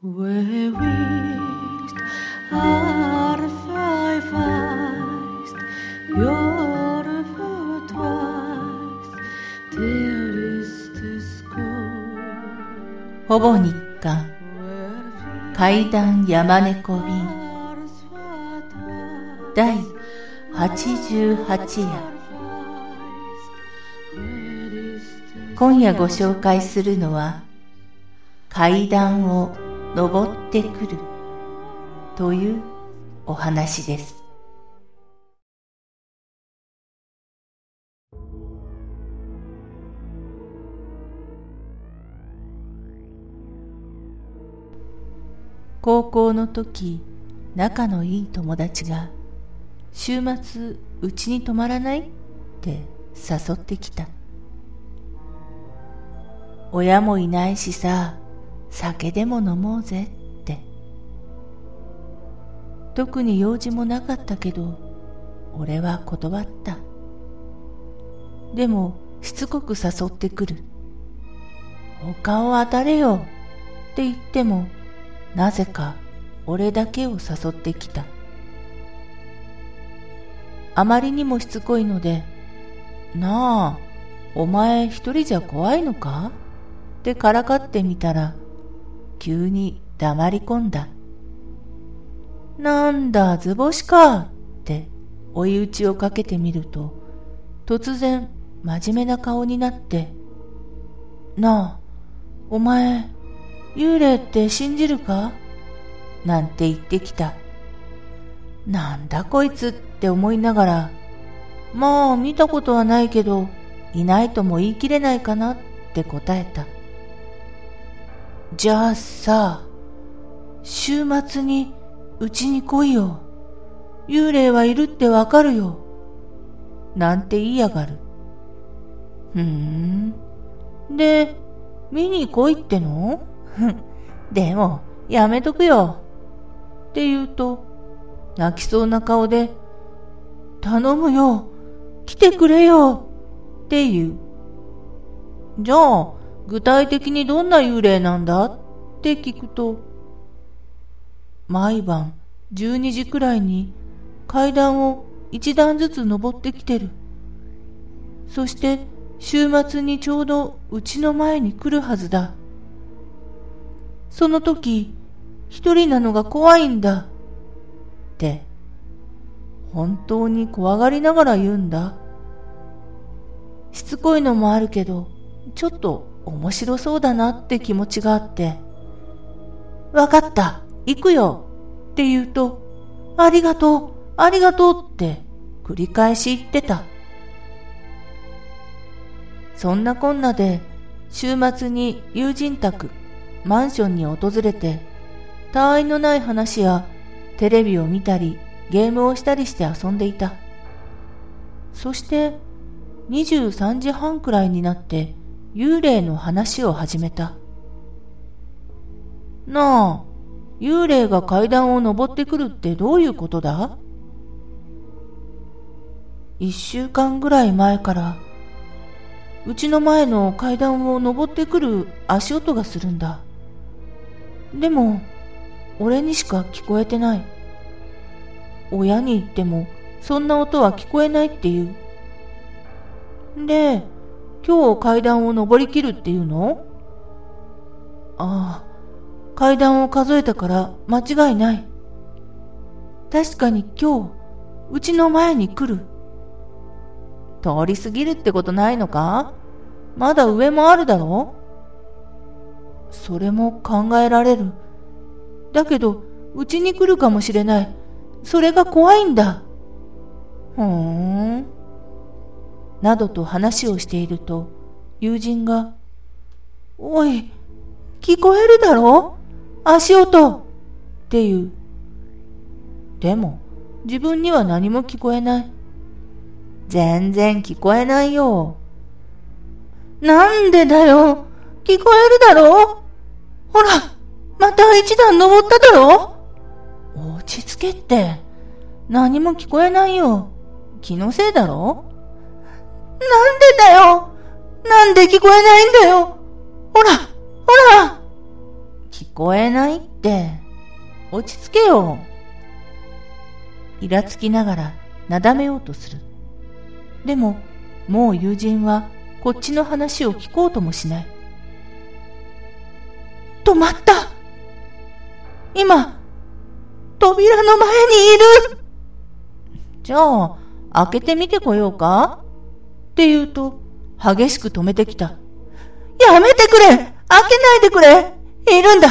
ほぼ日課階段山猫便第88夜今夜ご紹介するのは階段を登ってくるというお話です。高校の時、仲のいい友達が、週末うちに泊まらない？って誘ってきた。親もいないしさ、酒でも飲もうぜって。特に用事もなかったけど、俺は断った。でも、しつこく誘ってくる。他を当たれよって言っても、なぜか俺だけを誘ってきた。あまりにもしつこいので、なあ、お前一人じゃ怖いのか？ってからかってみたら、急に黙り込んだ。なんだ、図星かって追い打ちをかけてみると、突然真面目な顔になって、なあ、お前、幽霊って信じるか？なんて言ってきた。なんだこいつって思いながら、まあ見たことはないけど、いないとも言い切れないかなって答えた。じゃあさ、週末にうちに来いよ。幽霊はいるってわかるよ。なんて言いやがる。ふーん。で、見に来いっての？でも、やめとくよ。って言うと、泣きそうな顔で、頼むよ。来てくれよ。って言う。じゃあ、具体的にどんな幽霊なんだ？って聞くと、毎晩12時くらいに階段を一段ずつ登ってきてる。そして週末にちょうどうちの前に来るはずだ。その時、一人なのが怖いんだ。って、本当に怖がりながら言うんだ。しつこいのもあるけど、ちょっと面白そうだなって気持ちがあって、わかった、行くよって言うと、ありがとう、ありがとうって繰り返し言ってた。そんなこんなで週末に友人宅、マンションに訪れて、他愛のない話やテレビを見たりゲームをしたりして遊んでいた。そして23時半くらいになって幽霊の話を始めた。なあ、幽霊が階段を登ってくるってどういうことだ？一週間ぐらい前から、うちの前の階段を登ってくる足音がするんだ。でも、俺にしか聞こえてない。親に言っても、そんな音は聞こえないって言う。で、今日階段を登りきるっていうの？ああ、階段を数えたから間違いない。確かに今日、うちの前に来る。通り過ぎるってことないのか？まだ上もあるだろ？それも考えられる。だけど、うちに来るかもしれない。それが怖いんだ。ふーん。などと話をしていると、友人が、おい、聞こえるだろ？足音って言う。でも、自分には何も聞こえない。全然聞こえないよ。なんでだよ？聞こえるだろ？ほら、また一段登っただろ？落ち着けって。何も聞こえないよ。気のせいだろ？なんでだよ？なんで聞こえないんだよ？ほらほら聞こえないって。落ち着けよ。イラつきながらなだめようとする。でも、もう友人はこっちの話を聞こうともしない。止まった今、扉の前にいるじゃあ、開けてみてこようか？って言うと、激しく止めてきた。やめてくれ開けないでくれいるんだ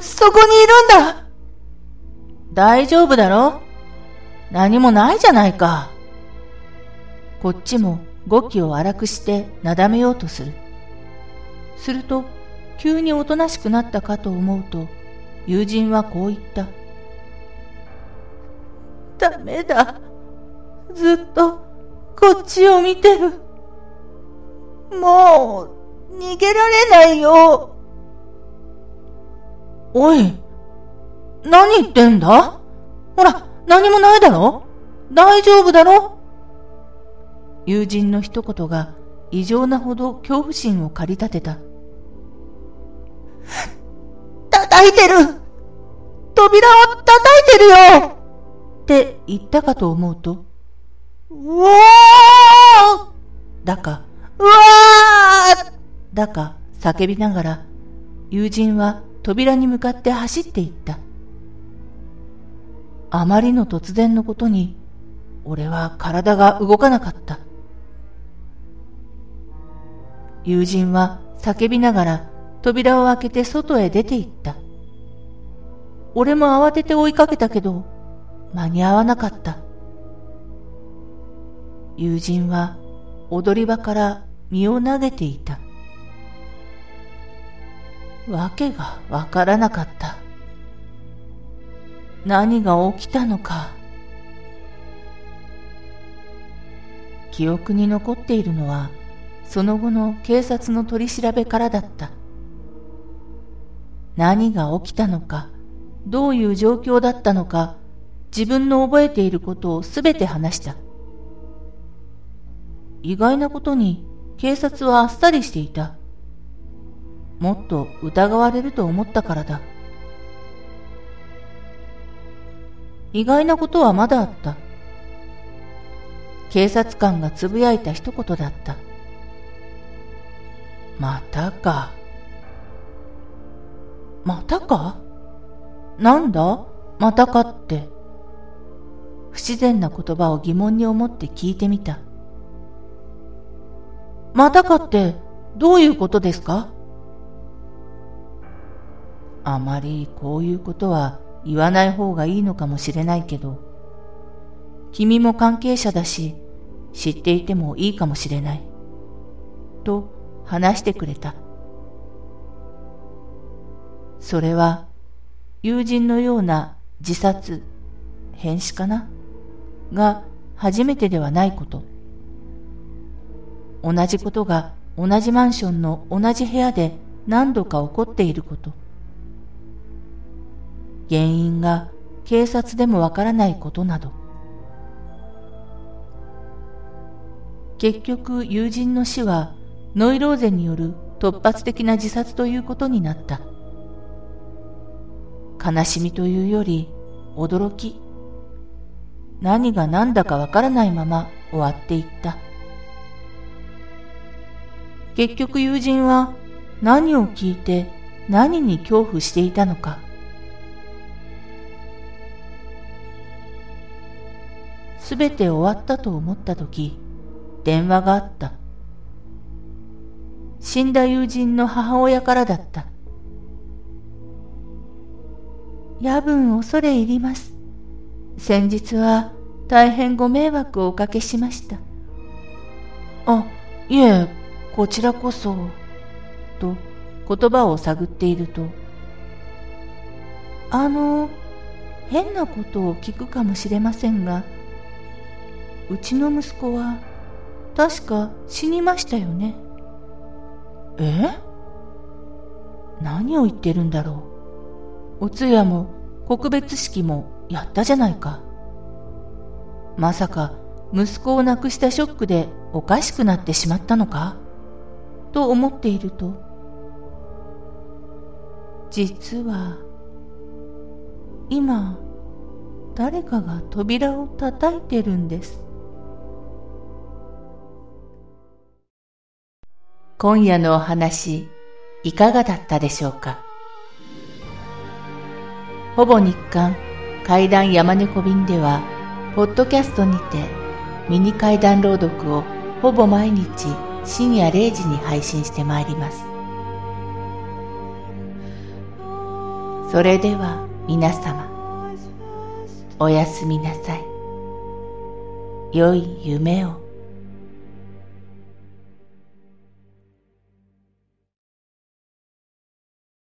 そこにいるんだ大丈夫だろ？何もないじゃないか。こっちも語気を荒くしてなだめようとする。すると、急におとなしくなったかと思うと、友人はこう言った。ダメだ。ずっとこっちを見てる。もう逃げられないよ。おい、何言ってんだ？ほら、何もないだろ？大丈夫だろ？友人の一言が異常なほど恐怖心を駆り立てた。叩いてる。扉を叩いてるよ。って言ったかと思うと、うわー。だか、だか叫びながら、友人は扉に向かって走っていった。あまりの突然のことに、俺は体が動かなかった。友人は叫びながら扉を開けて外へ出て行った。俺も慌てて追いかけたけど、間に合わなかった。友人は踊り場から身を投げていた。わけがわからなかった。何が起きたのか。記憶に残っているのは、その後の警察の取り調べからだった。何が起きたのか、どういう状況だったのか、自分の覚えていることをすべて話した。意外なことに警察はあっさりしていた。もっと疑われると思ったからだ。意外なことはまだあった。警察官がつぶやいた一言だった。またか。またか？なんだ？またかって。不自然な言葉を疑問に思って聞いてみた。またかってどういうことですか？あまりこういうことは言わない方がいいのかもしれないけど、君も関係者だし、知っていてもいいかもしれない。と話してくれた。それは友人のような自殺、変死かな？が初めてではないこと。同じことが同じマンションの同じ部屋で何度か起こっていること。原因が警察でもわからないことなど。結局友人の死はノイローゼによる突発的な自殺ということになった。悲しみというより驚き。何が何だかわからないまま終わっていった。結局友人は何を聞いて何に恐怖していたのか。すべて終わったと思ったとき、電話があった。死んだ友人の母親からだった。夜分恐れ入ります。先日は大変ご迷惑をおかけしました。あ、いえ、こちらこそ、と言葉を探っていると、あの、変なことを聞くかもしれませんが、うちの息子は確か死にましたよね。え？何を言ってるんだろう。お通夜も告別式もやったじゃないか。まさか息子を亡くしたショックでおかしくなってしまったのか？と思っていると、実は、今、誰かが扉を叩いてるんです。今夜のお話、いかがだったでしょうか？ほぼ日刊怪談山猫便では、ポッドキャストにてミニ怪談朗読をほぼ毎日深夜0時に配信してまいります。それでは皆様、おやすみなさい。良い夢を。